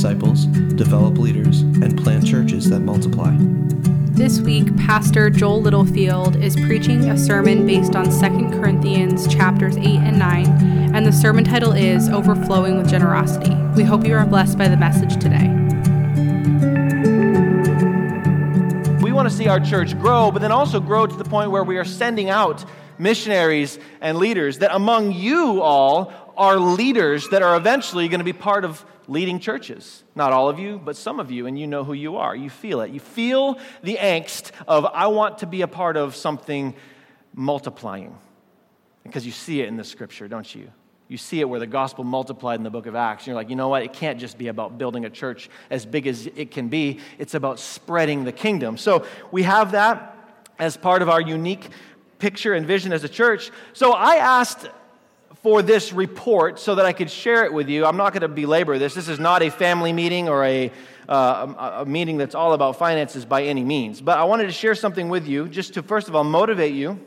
disciples, develop leaders, and plant churches that multiply. This week, Pastor Joel Littlefield is preaching a sermon based on 2 Corinthians chapters 8 and 9, and the sermon title is Overflowing with Generosity. We hope you are blessed by the message today. We want to see our church grow, but then also grow to the point where we are sending out missionaries and leaders, that among you all are leaders that are eventually going to be part of leading churches. Not all of you, but some of you, and you know who you are. You feel it. You feel the angst of, I want to be a part of something multiplying. Because you see it in the scripture, don't you? You see it where the gospel multiplied in the book of Acts. And you're like, you know what? It can't just be about building a church as big as it can be, it's about spreading the kingdom. So we have that as part of our unique picture and vision as a church. So I asked for this report so that I could share it with you. I'm not going to belabor this. This is not a family meeting or a, uh, a meeting that's all about finances by any means. But I wanted to share something with you just to, first of all, motivate you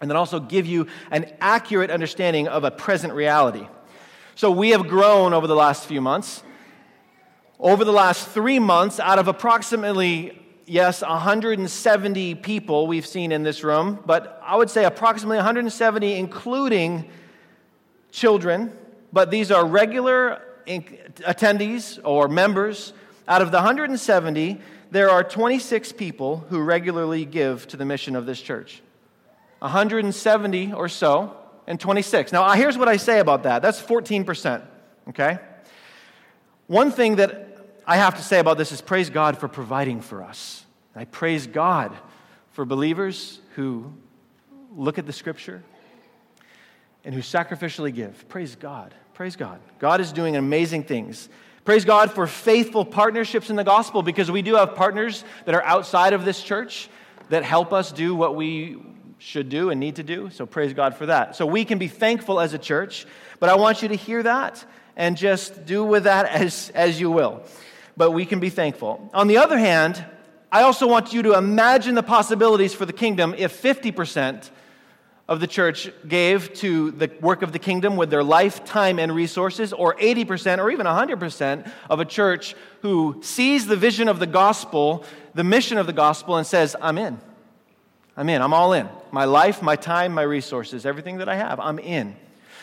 and then also give you an accurate understanding of a present reality. So we have grown over the last few months. Over the last three months, out of approximately yes, 170 people we've seen in this room, but I would say approximately 170, including children, but these are regular attendees or members. Out of the 170, there are 26 people who regularly give to the mission of this church. 170 or so, and 26. Now, here's what I say about that that's 14%, okay? One thing that I have to say about this is praise God for providing for us. I praise God for believers who look at the scripture and who sacrificially give. Praise God. Praise God. God is doing amazing things. Praise God for faithful partnerships in the gospel because we do have partners that are outside of this church that help us do what we should do and need to do. So praise God for that. So we can be thankful as a church, but I want you to hear that and just do with that as, as you will. But we can be thankful. On the other hand, I also want you to imagine the possibilities for the kingdom if 50% of the church gave to the work of the kingdom with their life, time, and resources, or 80% or even 100% of a church who sees the vision of the gospel, the mission of the gospel, and says, I'm in. I'm in. I'm all in. My life, my time, my resources, everything that I have, I'm in.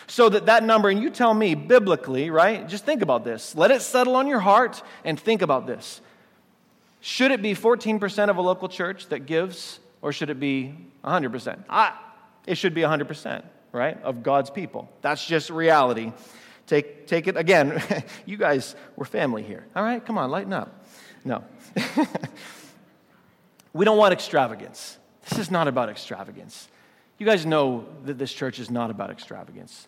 So that that number, and you tell me biblically, right? Just think about this. Let it settle on your heart and think about this. Should it be 14% of a local church that gives, or should it be 100%? I, it should be 100%, right, of God's people. That's just reality. Take, take it again. you guys, we're family here. All right, come on, lighten up. No. we don't want extravagance. This is not about extravagance. You guys know that this church is not about extravagance.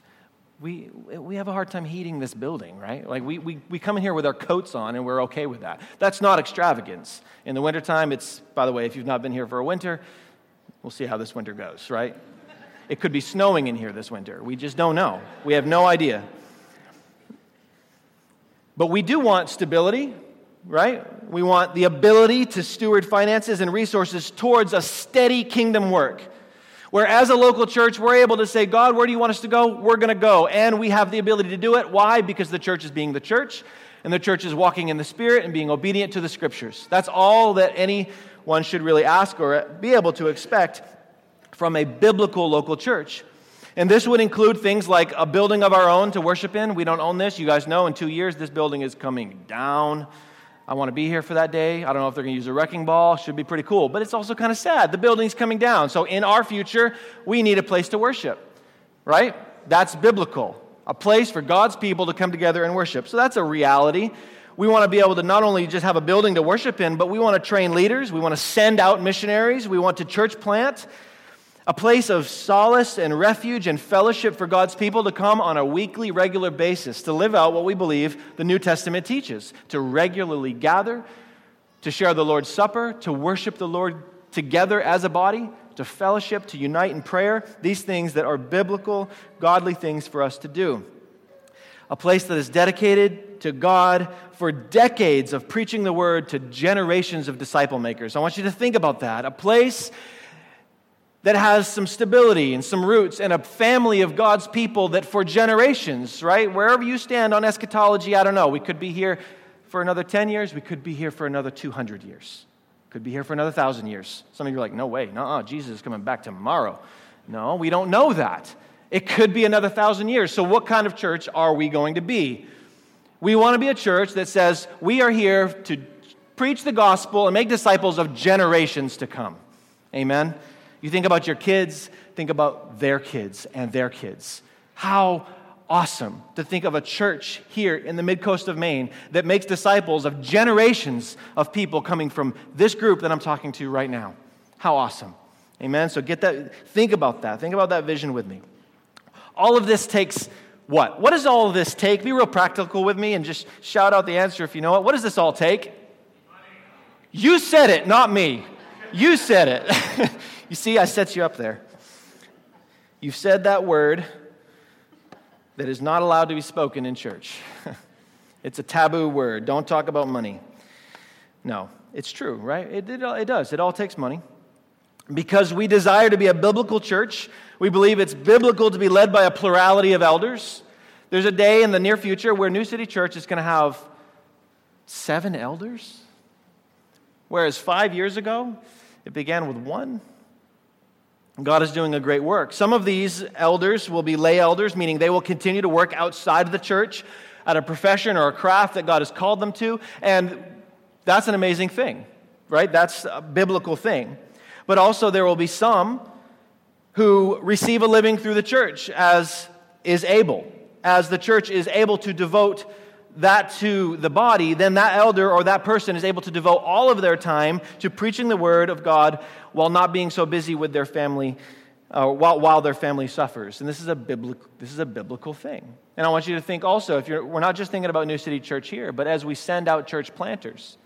We, we have a hard time heating this building, right? Like, we, we, we come in here with our coats on and we're okay with that. That's not extravagance. In the wintertime, it's, by the way, if you've not been here for a winter, we'll see how this winter goes, right? It could be snowing in here this winter. We just don't know. We have no idea. But we do want stability, right? We want the ability to steward finances and resources towards a steady kingdom work. Where as a local church, we're able to say, God, where do you want us to go? We're going to go. And we have the ability to do it. Why? Because the church is being the church, and the church is walking in the Spirit and being obedient to the scriptures. That's all that anyone should really ask or be able to expect from a biblical local church. And this would include things like a building of our own to worship in. We don't own this. You guys know in two years this building is coming down. I want to be here for that day. I don't know if they're going to use a wrecking ball. Should be pretty cool. But it's also kind of sad. The building's coming down. So in our future, we need a place to worship, right? That's biblical. A place for God's people to come together and worship. So that's a reality. We want to be able to not only just have a building to worship in, but we want to train leaders. We want to send out missionaries. We want to church plant a place of solace and refuge and fellowship for God's people to come on a weekly, regular basis, to live out what we believe the New Testament teaches, to regularly gather, to share the Lord's Supper, to worship the Lord together as a body, to fellowship, to unite in prayer, these things that are biblical, godly things for us to do. A place that is dedicated to God for decades of preaching the word to generations of disciple makers. I want you to think about that. A place that has some stability and some roots and a family of God's people that for generations, right, wherever you stand on eschatology, I don't know, we could be here for another 10 years. We could be here for another 200 years. Could be here for another 1,000 years. Some of you are like, no way, no, Jesus is coming back tomorrow. No, we don't know that. It could be another 1,000 years. So, what kind of church are we going to be? We want to be a church that says we are here to preach the gospel and make disciples of generations to come. Amen? You think about your kids, think about their kids and their kids. How awesome to think of a church here in the mid coast of Maine that makes disciples of generations of people coming from this group that I'm talking to right now. How awesome. Amen. So get that think about that. Think about that vision with me. All of this takes what? What does all of this take? Be real practical with me and just shout out the answer if you know it. What does this all take? You said it, not me. You said it. you see, I set you up there. You've said that word that is not allowed to be spoken in church. it's a taboo word. Don't talk about money. No, it's true, right? It, it, it does. It all takes money. Because we desire to be a biblical church, we believe it's biblical to be led by a plurality of elders. There's a day in the near future where New City Church is going to have seven elders, whereas five years ago, it began with one. God is doing a great work. Some of these elders will be lay elders, meaning they will continue to work outside of the church at a profession or a craft that God has called them to. And that's an amazing thing, right? That's a biblical thing. But also, there will be some who receive a living through the church as is able, as the church is able to devote that to the body, then that elder or that person is able to devote all of their time to preaching the word of God while not being so busy with their family, uh, while, while their family suffers. And this is, a biblical, this is a biblical thing. And I want you to think also, if you're, we're not just thinking about New City Church here, but as we send out church planters,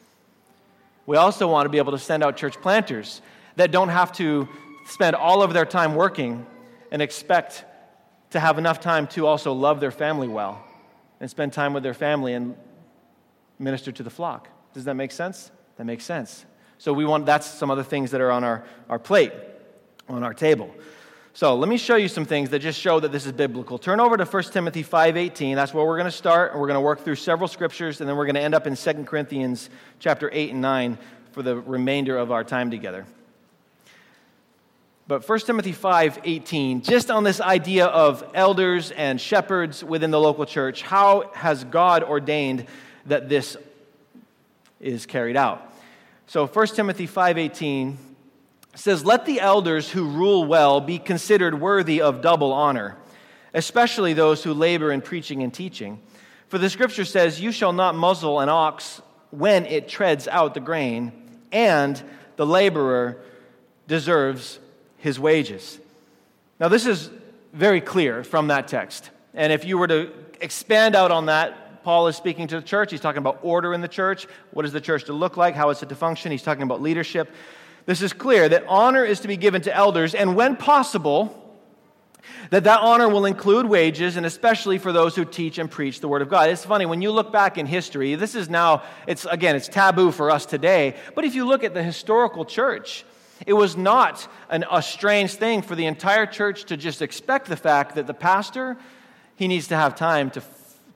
we also want to be able to send out church planters that don't have to spend all of their time working and expect to have enough time to also love their family well and spend time with their family and minister to the flock. Does that make sense? That makes sense. So we want that's some other things that are on our, our plate, on our table. So let me show you some things that just show that this is biblical. Turn over to 1 Timothy 5:18. That's where we're going to start, and we're going to work through several scriptures, and then we're going to end up in 2 Corinthians chapter 8 and 9 for the remainder of our time together. But 1 Timothy 5:18, just on this idea of elders and shepherds within the local church, how has God ordained that this is carried out? So 1 Timothy 5:18 says, "Let the elders who rule well be considered worthy of double honor, especially those who labor in preaching and teaching. For the scripture says, "You shall not muzzle an ox when it treads out the grain, and the laborer deserves his wages." Now this is very clear from that text. And if you were to expand out on that, Paul is speaking to the church. He's talking about order in the church. What is the church to look like? How is it to function? He's talking about leadership. This is clear that honor is to be given to elders, and when possible, that that honor will include wages and especially for those who teach and preach the word of god it's funny when you look back in history this is now it's again it's taboo for us today but if you look at the historical church it was not an, a strange thing for the entire church to just expect the fact that the pastor he needs to have time to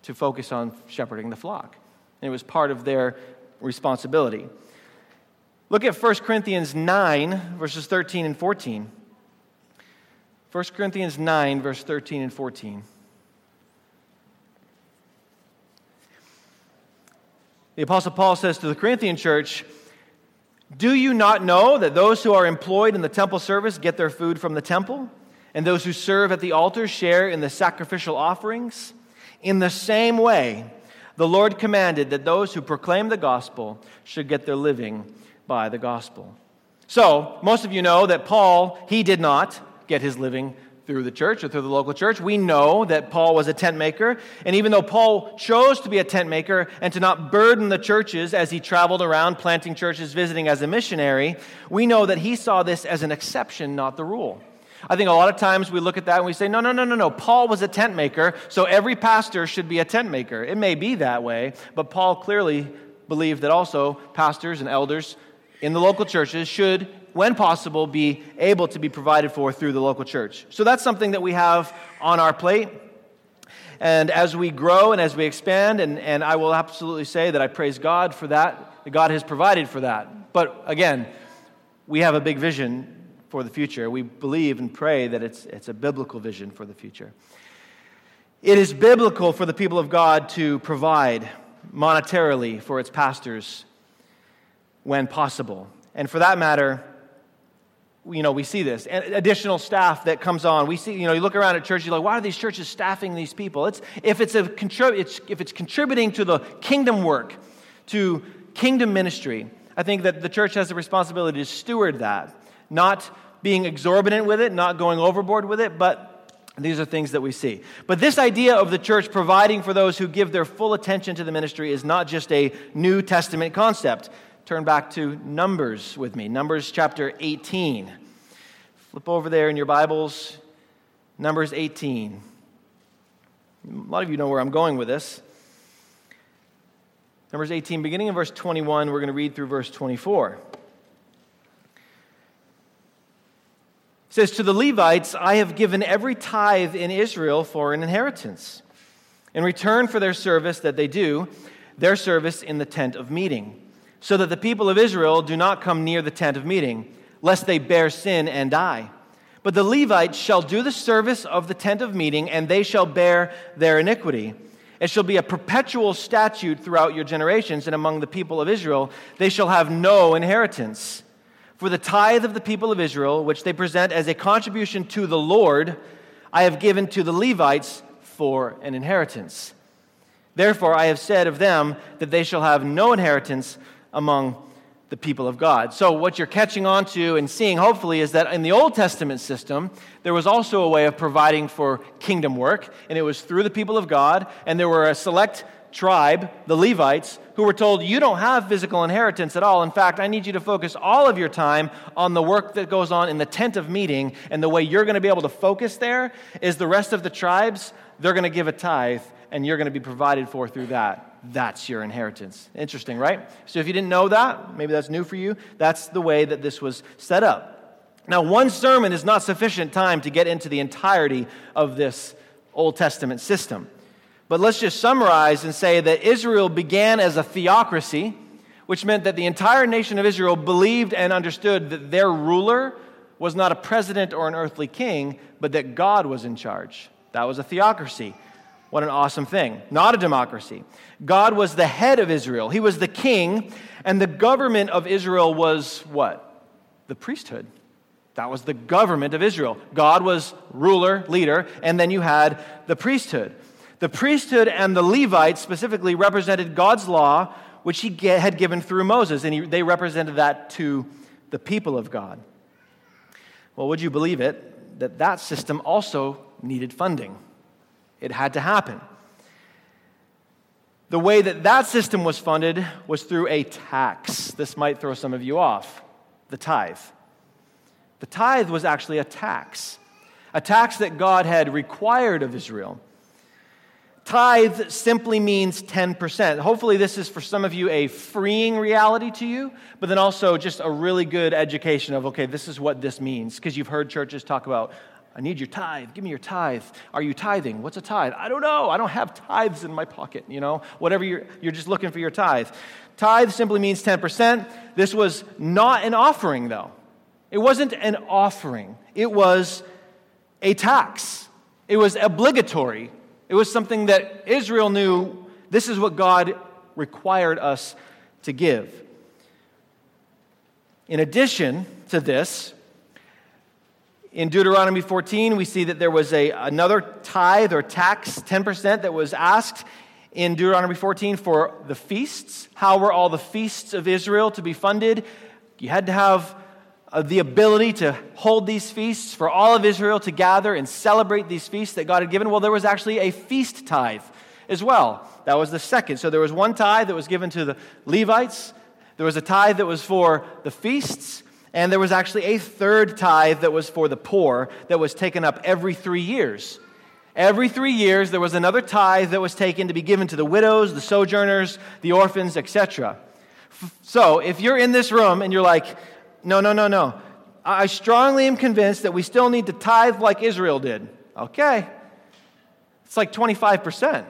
to focus on shepherding the flock. And it was part of their responsibility. Look at 1 Corinthians 9, verses 13 and 14. 1 Corinthians 9, verse 13 and 14. The Apostle Paul says to the Corinthian church, Do you not know that those who are employed in the temple service get their food from the temple, and those who serve at the altar share in the sacrificial offerings? In the same way, the Lord commanded that those who proclaim the gospel should get their living by the gospel. So, most of you know that Paul, he did not get his living through the church or through the local church. We know that Paul was a tent maker. And even though Paul chose to be a tent maker and to not burden the churches as he traveled around planting churches, visiting as a missionary, we know that he saw this as an exception, not the rule. I think a lot of times we look at that and we say, no, no, no, no, no. Paul was a tent maker, so every pastor should be a tent maker. It may be that way, but Paul clearly believed that also pastors and elders in the local churches should, when possible, be able to be provided for through the local church. So that's something that we have on our plate. And as we grow and as we expand, and, and I will absolutely say that I praise God for that, that God has provided for that. But again, we have a big vision for the future. We believe and pray that it's, it's a biblical vision for the future. It is biblical for the people of God to provide monetarily for its pastors when possible. And for that matter, you know, we see this. And additional staff that comes on. We see, you know, you look around at churches, you're like, why are these churches staffing these people? It's, if, it's a, contrib- it's, if it's contributing to the kingdom work, to kingdom ministry, I think that the church has the responsibility to steward that, not being exorbitant with it, not going overboard with it, but these are things that we see. But this idea of the church providing for those who give their full attention to the ministry is not just a New Testament concept. Turn back to Numbers with me, Numbers chapter 18. Flip over there in your Bibles, Numbers 18. A lot of you know where I'm going with this. Numbers 18, beginning in verse 21, we're going to read through verse 24. Says, To the Levites, I have given every tithe in Israel for an inheritance, in return for their service that they do, their service in the tent of meeting, so that the people of Israel do not come near the tent of meeting, lest they bear sin and die. But the Levites shall do the service of the tent of meeting, and they shall bear their iniquity. It shall be a perpetual statute throughout your generations, and among the people of Israel they shall have no inheritance. For the tithe of the people of Israel, which they present as a contribution to the Lord, I have given to the Levites for an inheritance. Therefore, I have said of them that they shall have no inheritance among the people of God. So, what you're catching on to and seeing, hopefully, is that in the Old Testament system, there was also a way of providing for kingdom work, and it was through the people of God, and there were a select tribe, the Levites, who were told, You don't have physical inheritance at all. In fact, I need you to focus all of your time on the work that goes on in the tent of meeting. And the way you're going to be able to focus there is the rest of the tribes, they're going to give a tithe, and you're going to be provided for through that. That's your inheritance. Interesting, right? So if you didn't know that, maybe that's new for you. That's the way that this was set up. Now, one sermon is not sufficient time to get into the entirety of this Old Testament system. But let's just summarize and say that Israel began as a theocracy, which meant that the entire nation of Israel believed and understood that their ruler was not a president or an earthly king, but that God was in charge. That was a theocracy. What an awesome thing. Not a democracy. God was the head of Israel, He was the king, and the government of Israel was what? The priesthood. That was the government of Israel. God was ruler, leader, and then you had the priesthood. The priesthood and the Levites specifically represented God's law, which he had given through Moses, and he, they represented that to the people of God. Well, would you believe it that that system also needed funding? It had to happen. The way that that system was funded was through a tax. This might throw some of you off the tithe. The tithe was actually a tax, a tax that God had required of Israel. Tithe simply means 10%. Hopefully, this is for some of you a freeing reality to you, but then also just a really good education of, okay, this is what this means. Because you've heard churches talk about, I need your tithe. Give me your tithe. Are you tithing? What's a tithe? I don't know. I don't have tithes in my pocket, you know? Whatever you're, you're just looking for your tithe. Tithe simply means 10%. This was not an offering, though. It wasn't an offering, it was a tax. It was obligatory it was something that Israel knew this is what God required us to give. In addition to this, in Deuteronomy 14, we see that there was a, another tithe or tax, 10%, that was asked in Deuteronomy 14 for the feasts. How were all the feasts of Israel to be funded? You had to have the ability to hold these feasts, for all of Israel to gather and celebrate these feasts that God had given, well, there was actually a feast tithe as well. That was the second. So there was one tithe that was given to the Levites, there was a tithe that was for the feasts, and there was actually a third tithe that was for the poor that was taken up every three years. Every three years, there was another tithe that was taken to be given to the widows, the sojourners, the orphans, etc. So, if you're in this room and you're like, no, no, no, no. I strongly am convinced that we still need to tithe like Israel did. Okay. It's like 25%.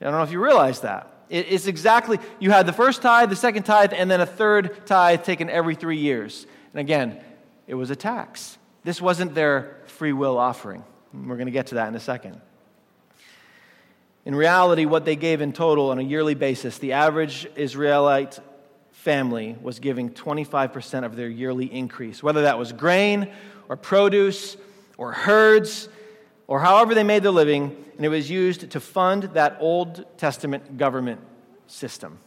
I don't know if you realize that. It's exactly, you had the first tithe, the second tithe, and then a third tithe taken every three years. And again, it was a tax. This wasn't their free will offering. We're going to get to that in a second. In reality, what they gave in total on a yearly basis, the average Israelite family was giving 25% of their yearly increase, whether that was grain or produce or herds or however they made their living, and it was used to fund that Old Testament government system.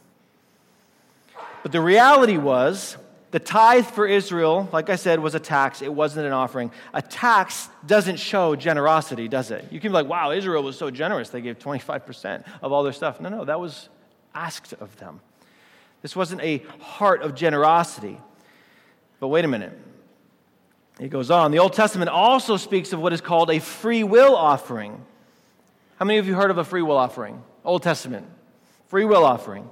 But the reality was the tithe for Israel, like I said, was a tax. It wasn't an offering. A tax doesn't show generosity, does it? You can be like, wow, Israel was so generous. They gave 25% of all their stuff. No, no, that was asked of them. This wasn't a heart of generosity. But wait a minute. It goes on. The Old Testament also speaks of what is called a free will offering. How many of you heard of a free will offering? Old Testament. Free will offering.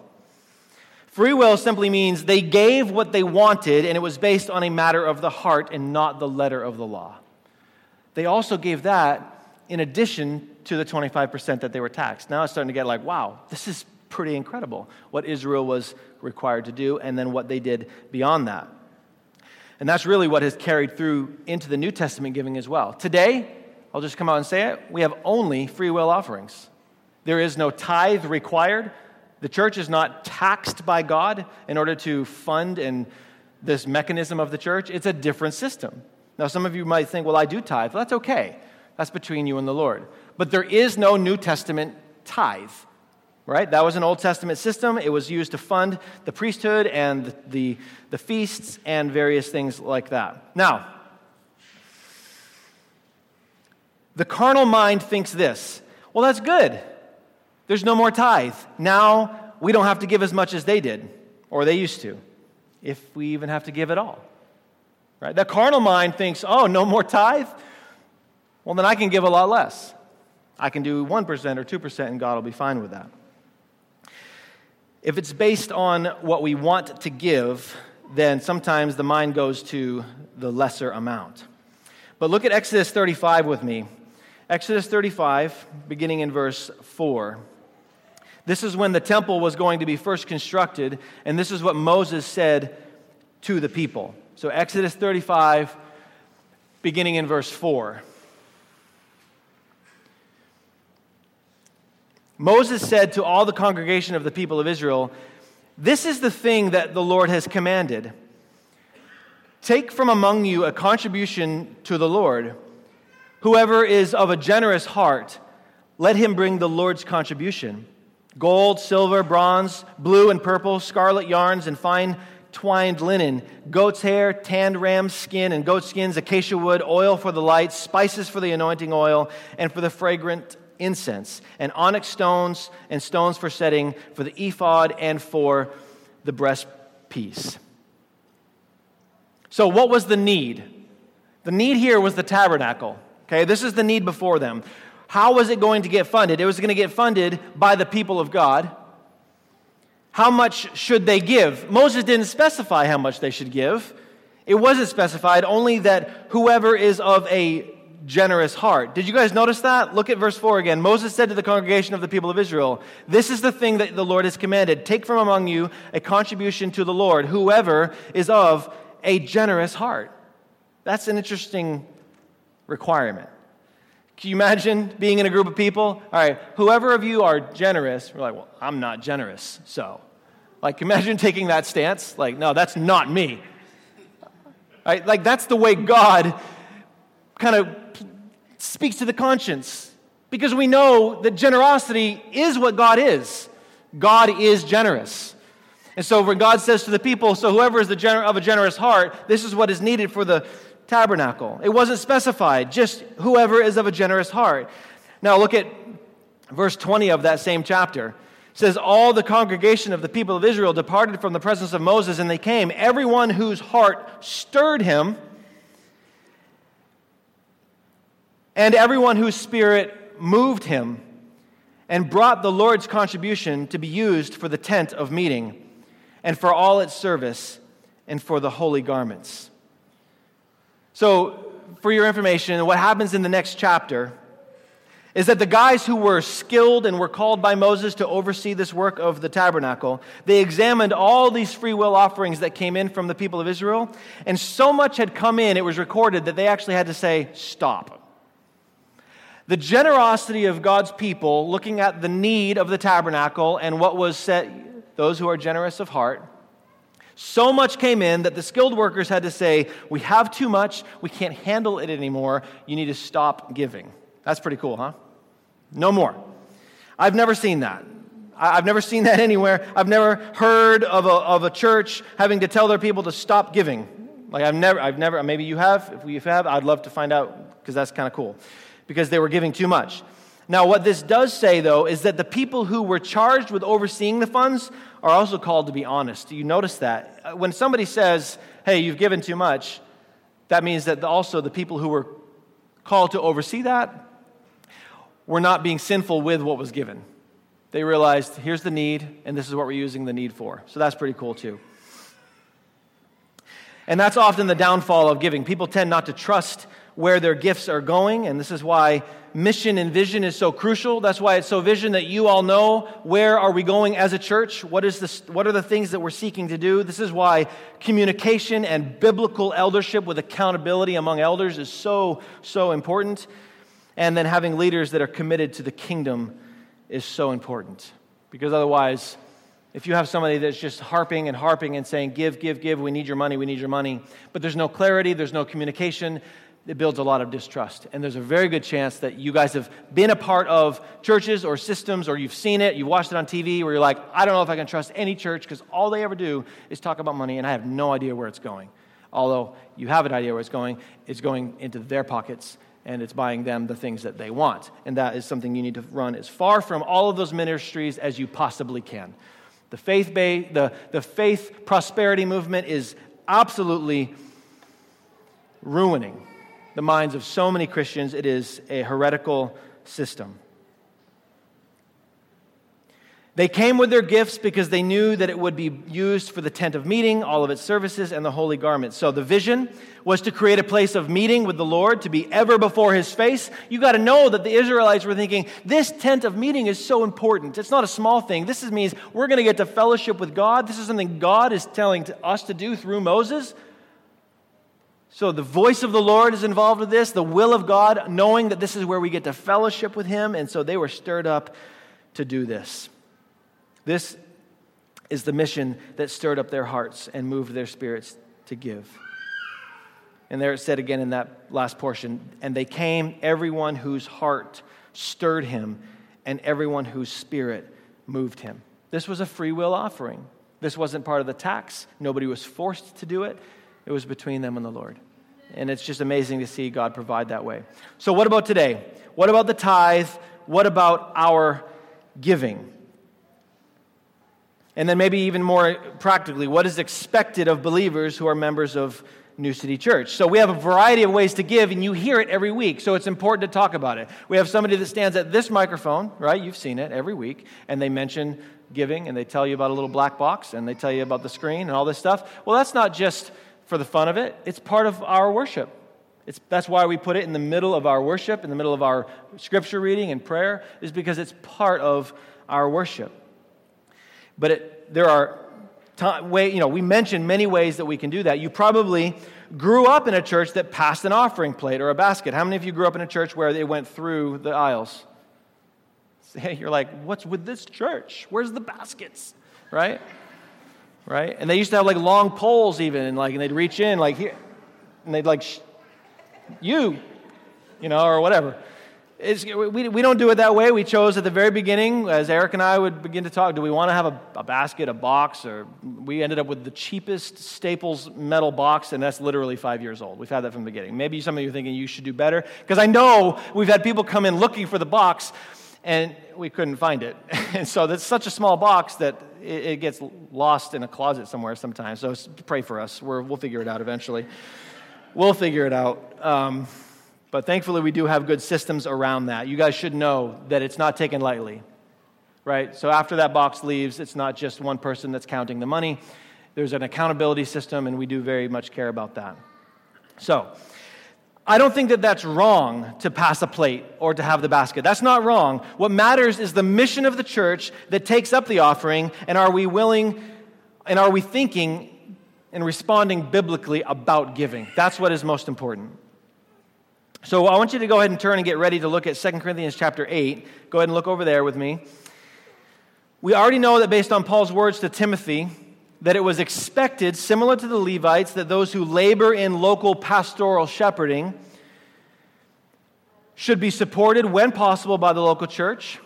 Free will simply means they gave what they wanted, and it was based on a matter of the heart and not the letter of the law. They also gave that in addition to the 25% that they were taxed. Now it's starting to get like, wow, this is pretty incredible what Israel was required to do, and then what they did beyond that. And that's really what has carried through into the New Testament giving as well. Today, I'll just come out and say it, we have only free will offerings. There is no tithe required. The church is not taxed by God in order to fund and this mechanism of the church. It's a different system. Now, some of you might think, well, I do tithe. Well, that's okay. That's between you and the Lord. But there is no New Testament tithe, right? That was an Old Testament system. It was used to fund the priesthood and the, the, feasts and various things like that. Now, the carnal mind thinks this well, that's good. There's no more tithe. Now we don't have to give as much as they did, or they used to, if we even have to give at all. Right? The carnal mind thinks, oh, no more tithe? Well, then I can give a lot less. I can do 1% or 2%, and God will be fine with that. If it's based on what we want to give, then sometimes the mind goes to the lesser amount. But look at Exodus 35 with me. Exodus 35, beginning in verse 4. This is when the temple was going to be first constructed, and this is what Moses said to the people. So, Exodus 35, beginning in verse 4. Moses said to all the congregation of the people of Israel, This is the thing that the Lord has commanded. Take from among you a contribution to the Lord. Whoever is of a generous heart, let him bring the Lord's contribution gold, silver, bronze, blue and purple, scarlet yarns, and fine twined linen, goat's hair, tanned ram's skin and goat skins, acacia wood, oil for the lights, spices for the anointing oil, and for the fragrant incense, and onyx stones and stones for setting for the ephod and for the breastpiece. So, what was the need? The need here was the tabernacle. Okay, this is the need before them. How was it going to get funded? It was going to get funded by the people of God. How much should they give? Moses didn't specify how much they should give. It wasn't specified, only that whoever is of a generous heart. Did you guys notice that? Look at verse 4 again. Moses said to the congregation of the people of Israel, This is the thing that the Lord has commanded. Take from among you a contribution to the Lord, whoever is of a generous heart. That's an interesting requirement. Can you imagine being in a group of people? All right, whoever of you are generous, we're like, well, I'm not generous, so. Like, imagine taking that stance. Like, no, that's not me. Right? Like, that's the way God kind of speaks to the conscience. Because we know that generosity is what God is. God is generous. And so when God says to the people, so whoever is the gener- of a generous heart, this is what is needed for the tabernacle. It wasn't specified, just whoever is of a generous heart. Now look at verse 20 of that same chapter. Says, All the congregation of the people of Israel departed from the presence of Moses, and they came, everyone whose heart stirred him, and everyone whose spirit moved him, and brought the Lord's contribution to be used for the tent of meeting, and for all its service, and for the holy garments. So, for your information, what happens in the next chapter is that the guys who were skilled and were called by Moses to oversee this work of the tabernacle, they examined all these free will offerings that came in from the people of Israel, and so much had come in, it was recorded that they actually had to say, Stop. The generosity of God's people, looking at the need of the tabernacle and what was set, those who are generous of heart, so much came in that the skilled workers had to say, We have too much, we can't handle it anymore, you need to stop giving. That's pretty cool, huh? No more. I've never seen that. I've never seen that anywhere. I've never heard of a, of a church having to tell their people to stop giving. Like, I've never, I've never, maybe you have. If you have, I'd love to find out because that's kind of cool. Because they were giving too much. Now, what this does say, though, is that the people who were charged with overseeing the funds are also called to be honest. Do you notice that? Uh, when somebody says, hey, you've given too much, that means that also the people who were called to oversee that were not being sinful with what was given. They realized, here's the need, and this is what we're using the need for. So that's pretty cool, too. And that's often the downfall of giving. People tend not to trust where their gifts are going, and this is why mission and vision is so crucial. That's why it's so vision that you all know where are we going as a church? What, is this, what are the things that we're seeking to do? This is why communication and biblical eldership with accountability among elders is so, so important. And then having leaders that are committed to the kingdom is so important. Because otherwise, if you have somebody that's just harping and harping and saying, give, give, give, we need your money, we need your money, but there's no clarity, there's no communication, it builds a lot of distrust. And there's a very good chance that you guys have been a part of churches or systems or you've seen it, you've watched it on TV where you're like, I don't know if I can trust any church because all they ever do is talk about money and I have no idea where it's going. Although you have an idea where it's going, it's going into their pockets and it's buying them the things that they want. And that is something you need to run as far from all of those ministries as you possibly can. The faith, ba- the, the faith prosperity movement is absolutely ruining the minds of so many Christians. It is a heretical system. They came with their gifts because they knew that it would be used for the tent of meeting, all of its services, and the holy garments. So the vision was to create a place of meeting with the Lord, to be ever before his face. You got to know that the Israelites were thinking, this tent of meeting is so important. It's not a small thing. This means we're going to get to fellowship with God. This is something God is telling us to do through Moses. So the voice of the Lord is involved with this, the will of God, knowing that this is where we get to fellowship with him. And so they were stirred up to do this. This is the mission that stirred up their hearts and moved their spirits to give. And there it said again in that last portion, and they came, everyone whose heart stirred him, and everyone whose spirit moved him. This was a free will offering. This wasn't part of the tax. Nobody was forced to do it. It was between them and the Lord. And it's just amazing to see God provide that way. So, what about today? What about the tithe? What about our giving? And then, maybe even more practically, what is expected of believers who are members of New City Church? So, we have a variety of ways to give, and you hear it every week. So, it's important to talk about it. We have somebody that stands at this microphone, right? You've seen it every week, and they mention giving, and they tell you about a little black box, and they tell you about the screen and all this stuff. Well, that's not just for the fun of it, it's part of our worship. It's, that's why we put it in the middle of our worship, in the middle of our scripture reading and prayer, is because it's part of our worship. But it, there are way, you know, we mentioned many ways that we can do that. You probably grew up in a church that passed an offering plate or a basket. How many of you grew up in a church where they went through the aisles? You're like, what's with this church? Where's the baskets? Right? Right? And they used to have like long poles even, and like, and they'd reach in like here, and they'd like, you, you know, or whatever. It's, we, we don't do it that way. We chose at the very beginning, as Eric and I would begin to talk, do we want to have a, a basket, a box, or we ended up with the cheapest Staples metal box, and that's literally five years old. We've had that from the beginning. Maybe some of you are thinking you should do better, because I know we've had people come in looking for the box, and we couldn't find it. and so that's such a small box that it, gets lost in a closet somewhere sometimes. So pray for us. we will figure it out eventually. We'll figure it out. Um, but thankfully, we do have good systems around that. You guys should know that it's not taken lightly, right? So after that box leaves, it's not just one person that's counting the money. There's an accountability system, and we do very much care about that. So, I don't think that that's wrong to pass a plate or to have the basket. That's not wrong. What matters is the mission of the church that takes up the offering, and are we willing and are we thinking and responding biblically about giving? That's what is most important. So I want you to go ahead and turn and get ready to look at 2 Corinthians chapter 8. Go ahead and look over there with me. We already know that based on Paul's words to Timothy, that it was expected, similar to the Levites, that those who labor in local pastoral shepherding should be supported when possible by the local church.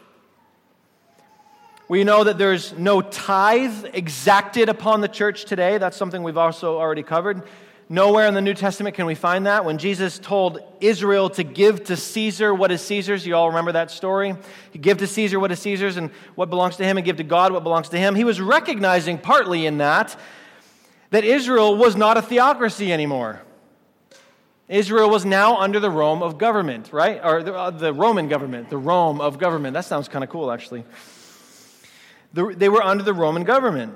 We know that there's no tithe exacted upon the church today. That's something we've also already covered. Nowhere in the New Testament can we find that. When Jesus told Israel to give to Caesar what is Caesar's, you all remember that story? Give to Caesar what is Caesar's and what belongs to him, and give to God what belongs to him. He was recognizing partly in that that Israel was not a theocracy anymore. Israel was now under the Rome of government, right? Or the, uh, the Roman government, the Rome of government. That sounds kind of cool, actually. The, they were under the Roman government.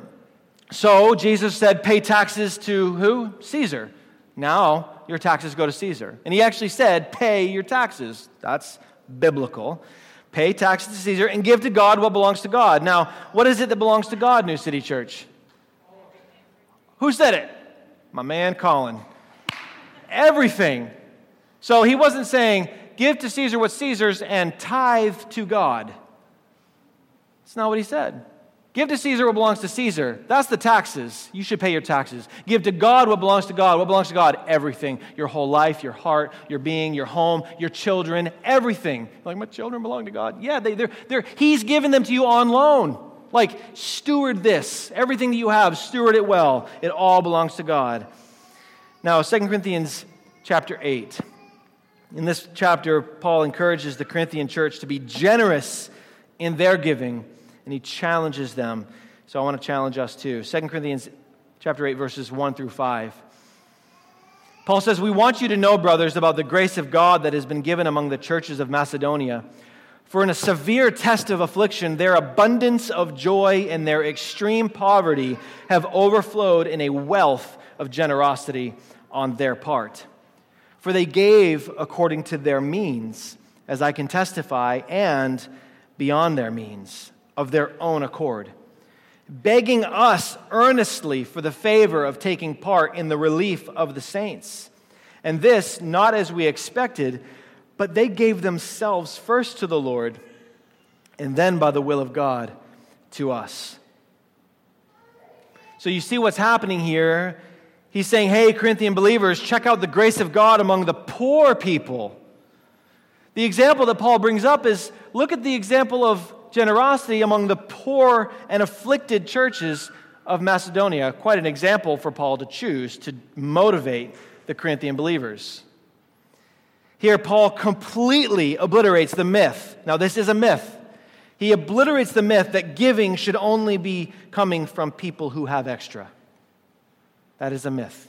So Jesus said, Pay taxes to who? Caesar. Now your taxes go to Caesar. And he actually said, Pay your taxes. That's biblical. Pay taxes to Caesar and give to God what belongs to God. Now, what is it that belongs to God, New City Church? Who said it? My man Colin. Everything. So he wasn't saying, Give to Caesar what's Caesar's and tithe to God. That's not what he said. Give to Caesar what belongs to Caesar. That's the taxes. You should pay your taxes. Give to God what belongs to God. What belongs to God? Everything. Your whole life, your heart, your being, your home, your children, everything. Like, my children belong to God. Yeah, they, they're, they're, He's given them to you on loan. Like, steward this. Everything that you have, steward it well. It all belongs to God. Now, 2 Corinthians chapter 8. In this chapter, Paul encourages the Corinthian church to be generous in their giving and he challenges them. So I want to challenge us too. 2 Corinthians chapter 8 verses 1 through 5. Paul says, "We want you to know, brothers, about the grace of God that has been given among the churches of Macedonia. For in a severe test of affliction, their abundance of joy and their extreme poverty have overflowed in a wealth of generosity on their part. For they gave according to their means, as I can testify, and beyond their means." Of their own accord, begging us earnestly for the favor of taking part in the relief of the saints. And this, not as we expected, but they gave themselves first to the Lord, and then by the will of God to us. So you see what's happening here. He's saying, hey, Corinthian believers, check out the grace of God among the poor people. The example that Paul brings up is look at the example of generosity among the poor and afflicted churches of Macedonia. Quite an example for Paul to choose to motivate the Corinthian believers. Here, Paul completely obliterates the myth. Now, this is a myth. He obliterates the myth that giving should only be coming from people who have extra. That is a myth.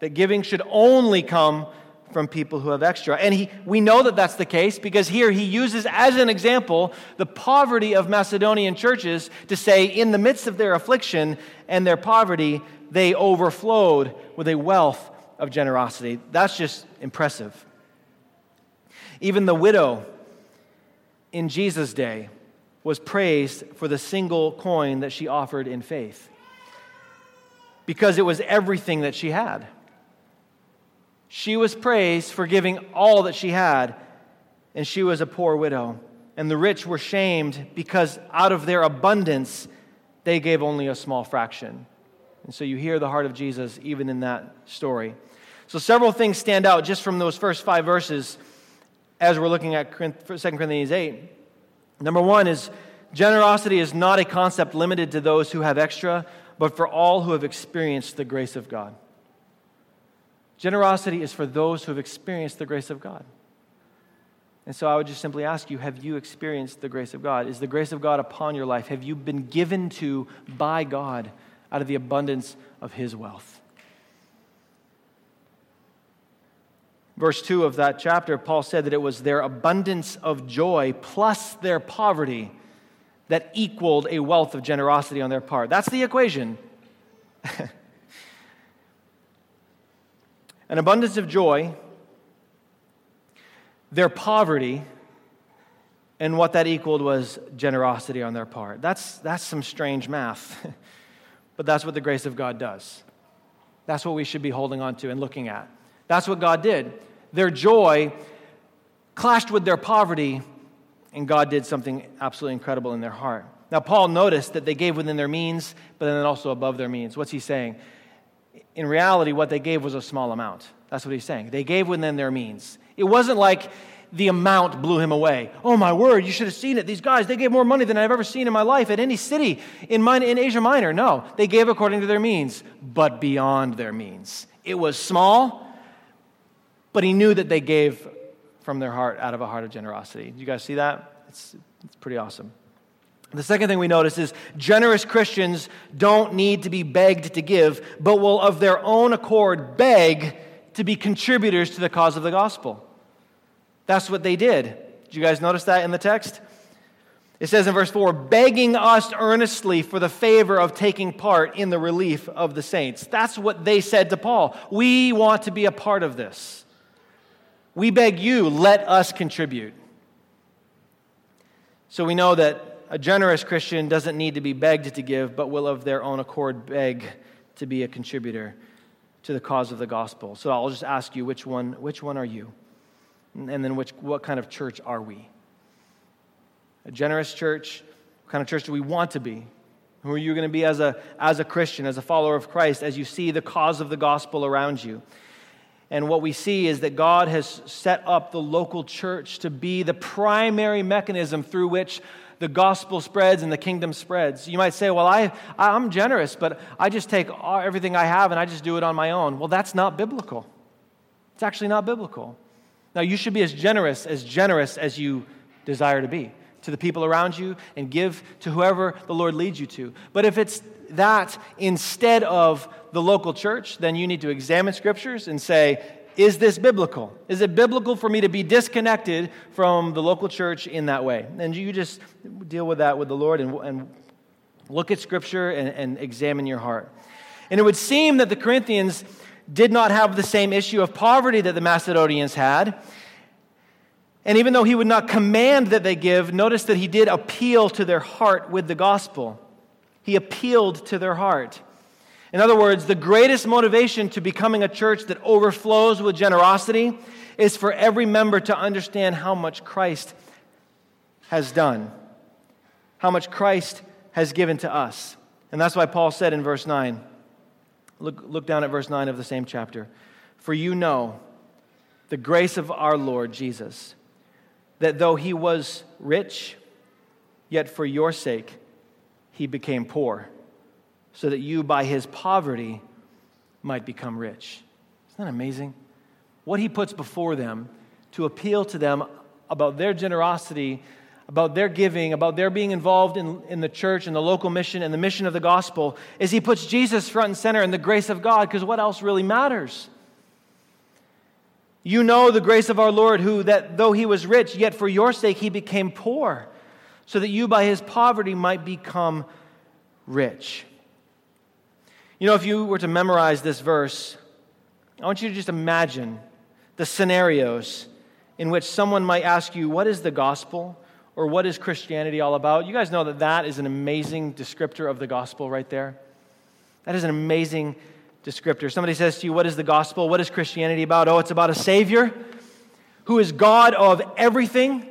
That giving should only come from people who have extra. And he, we know that that's the case because here he uses as an example the poverty of Macedonian churches to say, in the midst of their affliction and their poverty, they overflowed with a wealth of generosity. That's just impressive. Even the widow in Jesus' day was praised for the single coin that she offered in faith because it was everything that she had. She was praised for giving all that she had, and she was a poor widow. And the rich were shamed because out of their abundance, they gave only a small fraction. And so you hear the heart of Jesus even in that story. So several things stand out just from those first five verses as we're looking at 2 Corinthians 8. Number one is generosity is not a concept limited to those who have extra, but for all who have experienced the grace of God. Generosity is for those who have experienced the grace of God. And so I would just simply ask you have you experienced the grace of God? Is the grace of God upon your life? Have you been given to by God out of the abundance of His wealth? Verse 2 of that chapter, Paul said that it was their abundance of joy plus their poverty that equaled a wealth of generosity on their part. That's the equation. An abundance of joy their poverty, and what that equaled was generosity on their part. That's, that's some strange math, but that's what the grace of God does. That's what we should be holding on to and looking at. That's what God did. Their joy clashed with their poverty, and God did something absolutely incredible in their heart. Now, Paul noticed that they gave within their means, but then also above their means. What's he saying? In reality, what they gave was a small amount. That's what he's saying. They gave within their means. It wasn't like the amount blew him away. Oh my word, you should have seen it. These guys, they gave more money than I've ever seen in my life at any city in, in Asia Minor. No, they gave according to their means, but beyond their means. It was small, but he knew that they gave from their heart out of a heart of generosity. You guys see that? It's, it's pretty awesome. The second thing we notice is generous Christians don't need to be begged to give, but will of their own accord beg to be contributors to the cause of the gospel. That's what they did. Did you guys notice that in the text? It says in verse 4 begging us earnestly for the favor of taking part in the relief of the saints. That's what they said to Paul. We want to be a part of this. We beg you, let us contribute. So we know that a generous Christian doesn't need to be begged to give, but will of their own accord beg to be a contributor to the cause of the gospel. So I'll just ask you which one, which one are you? And then which, what kind of church are we? A generous church? What kind of church do we want to be? Who are you going to be as a, as a Christian, as a follower of Christ, as you see the cause of the gospel around you? And what we see is that God has set up the local church to be the primary mechanism through which the gospel spreads and the kingdom spreads. You might say, Well, I, I'm generous, but I just take everything I have and I just do it on my own. Well, that's not biblical. It's actually not biblical. Now, you should be as generous, as generous as you desire to be to the people around you and give to whoever the Lord leads you to. But if it's that instead of the local church, then you need to examine scriptures and say, is this biblical? Is it biblical for me to be disconnected from the local church in that way? And you just deal with that with the Lord and, and look at Scripture and, and examine your heart. And it would seem that the Corinthians did not have the same issue of poverty that the Macedonians had. And even though he would not command that they give, notice that he did appeal to their heart with the gospel. He appealed to their heart. In other words, the greatest motivation to becoming a church that overflows with generosity is for every member to understand how much Christ has done, how much Christ has given to us. And that's why Paul said in verse 9, look, look down at verse 9 of the same chapter. For you know the grace of our Lord Jesus, that though he was rich, yet for your sake he became poor so that you, by his poverty, might become rich. Isn't that amazing? What he puts before them to appeal to them about their generosity, about their giving, about their being involved in, in the church and the local mission and the mission of the gospel, is he puts Jesus front and center and the grace of God, because what else really matters? You know the grace of our Lord, who, that though he was rich, yet for your sake he became poor, so that you by his poverty might become rich. You know, if you were to memorize this verse, I want you to just imagine the scenarios in which someone might ask you, What is the gospel? or What is Christianity all about? You guys know that that is an amazing descriptor of the gospel right there. That is an amazing descriptor. Somebody says to you, What is the gospel? What is Christianity about? Oh, it's about a Savior who is God of everything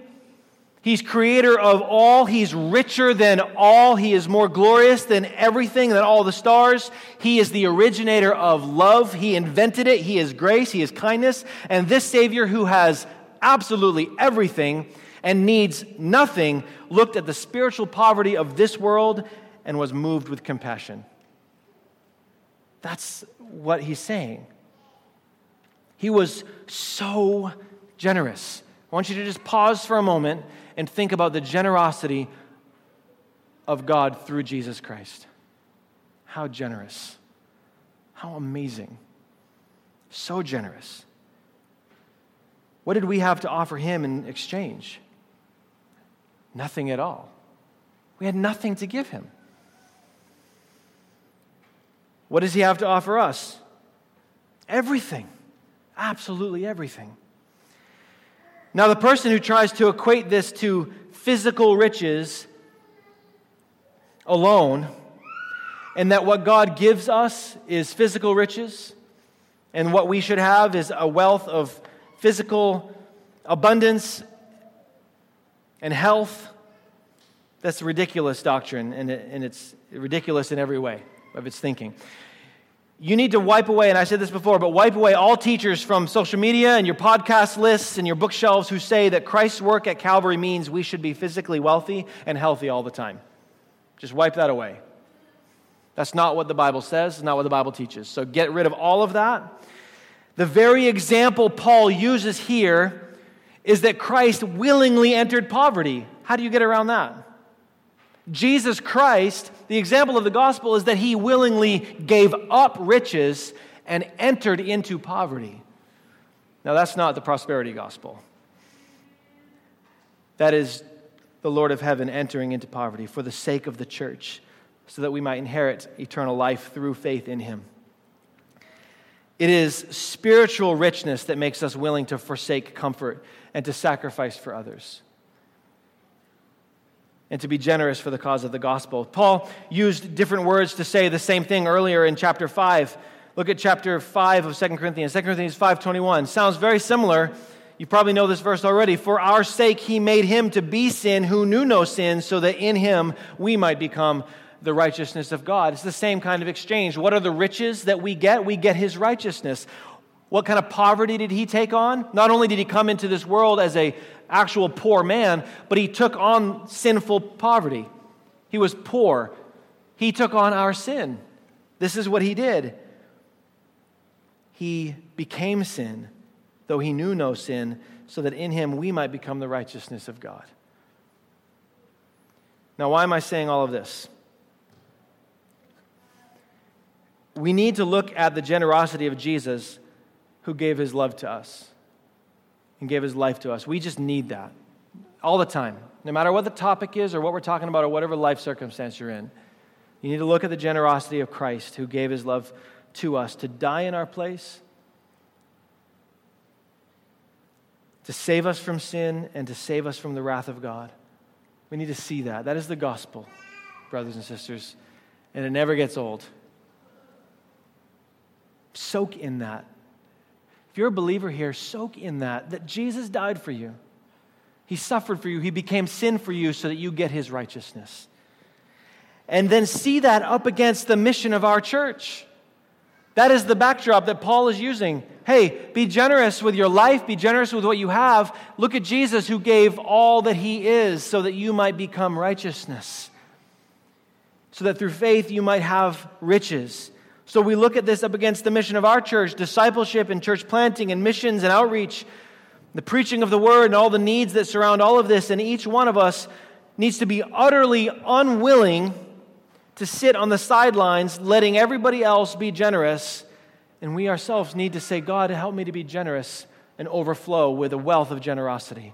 He's creator of all. He's richer than all. He is more glorious than everything, than all the stars. He is the originator of love. He invented it. He is grace. He is kindness. And this Savior, who has absolutely everything and needs nothing, looked at the spiritual poverty of this world and was moved with compassion. That's what he's saying. He was so generous. I want you to just pause for a moment and think about the generosity of God through Jesus Christ. How generous. How amazing. So generous. What did we have to offer him in exchange? Nothing at all. We had nothing to give him. What does he have to offer us? Everything. Absolutely everything. Now, the person who tries to equate this to physical riches alone, and that what God gives us is physical riches, and what we should have is a wealth of physical abundance and health, that's a ridiculous doctrine, and, it's ridiculous in every way of its thinking. You need to wipe away, and I said this before, but wipe away all teachers from social media and your podcast lists and your bookshelves who say that Christ's work at Calvary means we should be physically wealthy and healthy all the time. Just wipe that away. That's not what the Bible says, it's not what the Bible teaches. So get rid of all of that. The very example Paul uses here is that Christ willingly entered poverty. How do you get around that? Jesus Christ, the example of the gospel is that he willingly gave up riches and entered into poverty. Now, that's not the prosperity gospel. That is the Lord of heaven entering into poverty for the sake of the church, so that we might inherit eternal life through faith in him. It is spiritual richness that makes us willing to forsake comfort and to sacrifice for others and to be generous for the cause of the gospel. Paul used different words to say the same thing earlier in chapter 5. Look at chapter 5 of 2 Corinthians. 2 Corinthians 5:21 sounds very similar. You probably know this verse already. For our sake he made him to be sin who knew no sin so that in him we might become the righteousness of God. It's the same kind of exchange. What are the riches that we get? We get his righteousness. What kind of poverty did he take on? Not only did he come into this world as a actual poor man, but he took on sinful poverty. He was poor. He took on our sin. This is what he did. He became sin, though he knew no sin, so that in him we might become the righteousness of God. Now, why am I saying all of this? We need to look at the generosity of Jesus who gave his love to us and gave his life to us. We just need that all the time, no matter what the topic is or what we're talking about or whatever life circumstance you're in. You need to look at the generosity of Christ who gave his love to us to die in our place, to save us from sin, and to save us from the wrath of God. We need to see that. That is the gospel, brothers and sisters, and it never gets old. Soak in that. If you're a believer here, soak in that, that Jesus died for you. He suffered for you. He became sin for you so that you get his righteousness. And then see that up against the mission of our church. That is the backdrop that Paul is using. Hey, be generous with your life, be generous with what you have. Look at Jesus who gave all that he is so that you might become righteousness, so that through faith you might have riches. So we look at this up against the mission of our church discipleship and church planting and missions and outreach, the preaching of the word and all the needs that surround all of this. And each one of us needs to be utterly unwilling to sit on the sidelines, letting everybody else be generous. And we ourselves need to say, God, help me to be generous and overflow with a wealth of generosity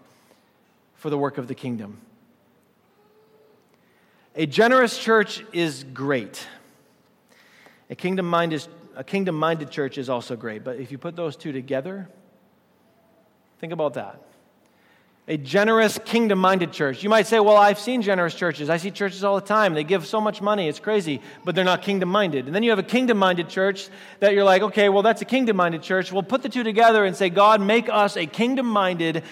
for the work of the kingdom. A generous church is great. A kingdom minded, a kingdom minded church is also great, but if you put those two together, think about that. A generous, kingdom minded church. You might say, Well, I've seen generous churches. I see churches all the time. They give so much money. It's crazy, but they're not kingdom minded. And then you have a kingdom minded church that you're like, Okay, well, that's a kingdom minded church. We'll put the two together and say, God, make us a kingdom minded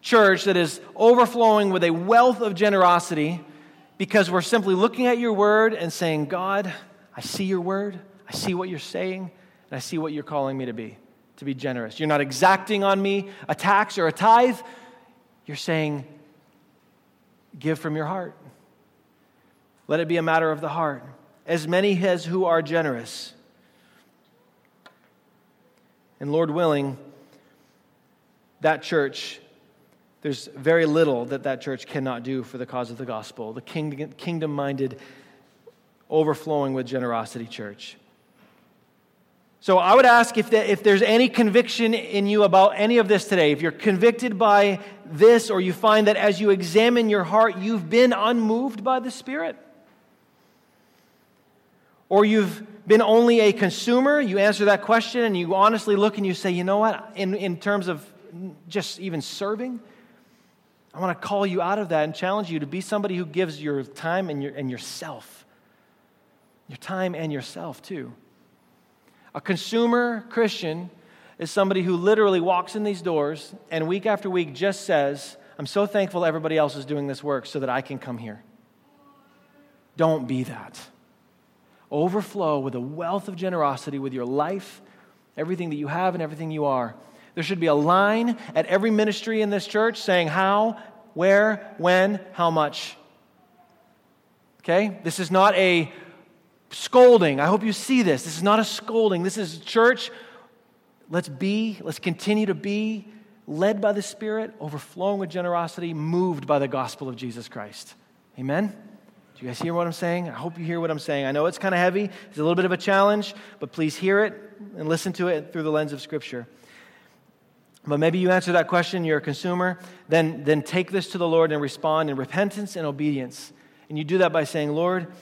church that is overflowing with a wealth of generosity because we're simply looking at your word and saying, God, I see your word, I see what you're saying, and I see what you're calling me to be, to be generous. You're not exacting on me a tax or a tithe. You're saying, give from your heart. Let it be a matter of the heart. As many as who are generous. And Lord willing, that church, there's very little that that church cannot do for the cause of the gospel. The kingdom minded overflowing with generosity church. So I would ask if, the, if there's any conviction in you about any of this today. If you're convicted by this, or you find that as you examine your heart, you've been unmoved by the Spirit, or you've been only a consumer, you answer that question and you honestly look and you say, you know what, in, in terms of just even serving, I want to call you out of that and challenge you to be somebody who gives your time and, your, and yourself. Your time and yourself, too. A consumer Christian is somebody who literally walks in these doors and week after week just says, I'm so thankful everybody else is doing this work so that I can come here. Don't be that. Overflow with a wealth of generosity with your life, everything that you have, and everything you are. There should be a line at every ministry in this church saying how, where, when, how much. Okay? This is not a scolding. I hope you see this. This is not a scolding. This is church. Let's be, let's continue to be led by the Spirit, overflowing with generosity, moved by the gospel of Jesus Christ. Amen? Do you guys hear what I'm saying? I hope you hear what I'm saying. I know it's kind of heavy, it's a little bit of a challenge, but please hear it and listen to it through the lens of Scripture. But maybe you answer that question, you're a consumer, then, then take this to the Lord and respond in repentance and obedience. And you do that by saying, Lord,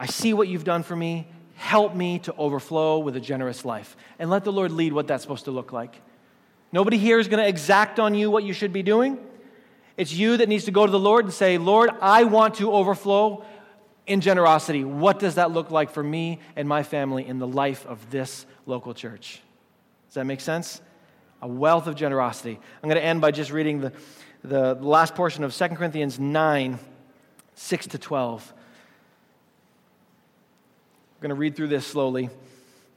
I see what you've done for me. Help me to overflow with a generous life. And let the Lord lead what that's supposed to look like. Nobody here is going to exact on you what you should be doing. It's you that needs to go to the Lord and say, Lord, I want to overflow in generosity. What does that look like for me and my family in the life of this local church? Does that make sense? a wealth of generosity. I'm going to end by just reading the, the last portion of 2 Corinthians 9 6 to 12. I'm going to read through this slowly.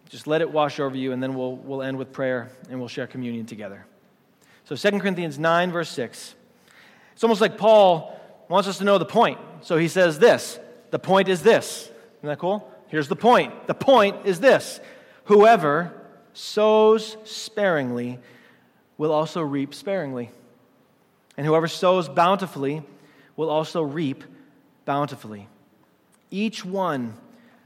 Just let it wash over you, and then we'll, we'll end with prayer and we'll share communion together. So, 2 Corinthians 9, verse 6. It's almost like Paul wants us to know the point. So he says this The point is this. Isn't that cool? Here's the point. The point is this Whoever sows sparingly will also reap sparingly. And whoever sows bountifully will also reap bountifully. Each one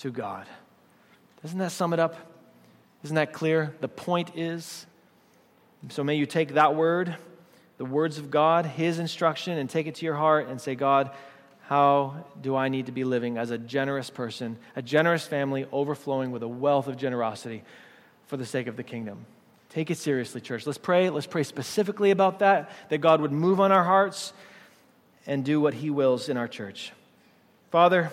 to God. Doesn't that sum it up? Isn't that clear? The point is so may you take that word, the words of God, His instruction, and take it to your heart and say, God, how do I need to be living as a generous person, a generous family, overflowing with a wealth of generosity for the sake of the kingdom? Take it seriously, church. Let's pray. Let's pray specifically about that, that God would move on our hearts and do what He wills in our church. Father,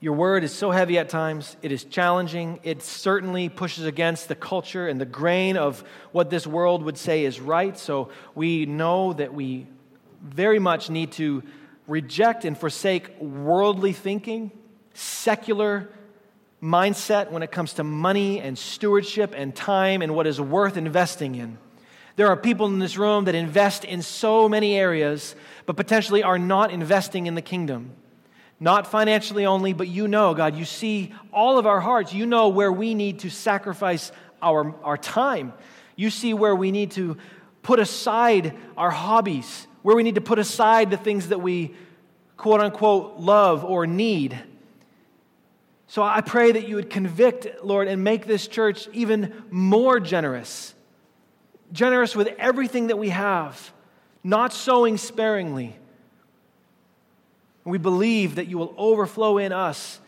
your word is so heavy at times. It is challenging. It certainly pushes against the culture and the grain of what this world would say is right. So we know that we very much need to reject and forsake worldly thinking, secular mindset when it comes to money and stewardship and time and what is worth investing in. There are people in this room that invest in so many areas, but potentially are not investing in the kingdom. Not financially only, but you know, God, you see all of our hearts. You know where we need to sacrifice our, our time. You see where we need to put aside our hobbies, where we need to put aside the things that we quote unquote love or need so I pray that you would convict, Lord, and make this church even more generous. Generous with everything that we have, not sowing sparingly. We believe that you will overflow in us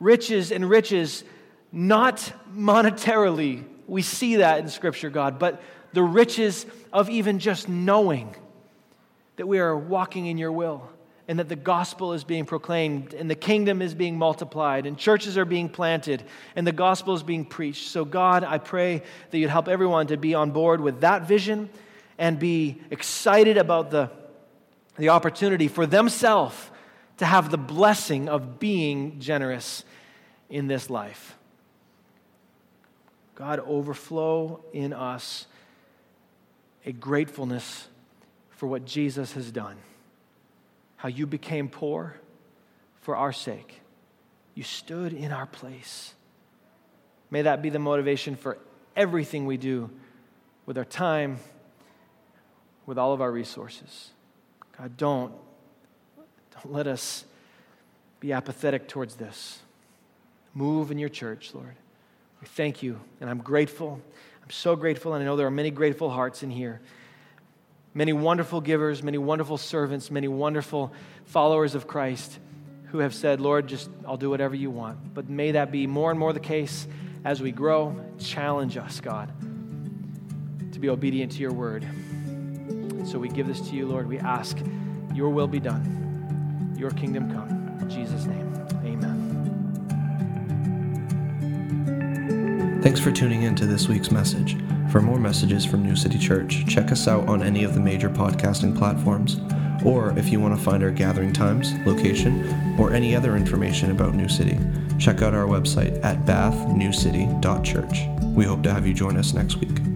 riches and riches, not monetarily. We see that in Scripture, God, but the riches of even just knowing that we are walking in your will and that the gospel is being proclaimed and the kingdom is being multiplied and churches are being planted and the gospel is being preached. So, God, I pray that you'd help everyone to be on board with that vision and be excited about the, the opportunity for themselves to have the blessing of being generous in this life. God, overflow in us a gratefulness for what Jesus has done, how you became poor for our sake. You stood in our place. May that be the motivation for everything we do with our time, with all of our resources. God, don't, don't let us be apathetic towards this. Move in your church, Lord. We thank you, and I'm grateful. I'm so grateful, and I know there are many grateful hearts in here. Many wonderful givers, many wonderful servants, many wonderful followers of Christ who have said, Lord, just I'll do whatever you want. But may that be more and more the case as we grow. Challenge us, God, to be obedient to your word. So we give this to you, Lord. We ask your will be done, your kingdom come. In Jesus' name, amen. Thanks for tuning in to this week's message. For more messages from New City Church, check us out on any of the major podcasting platforms. Or if you want to find our gathering times, location, or any other information about New City, check out our website at bathnewcity.church. We hope to have you join us next week.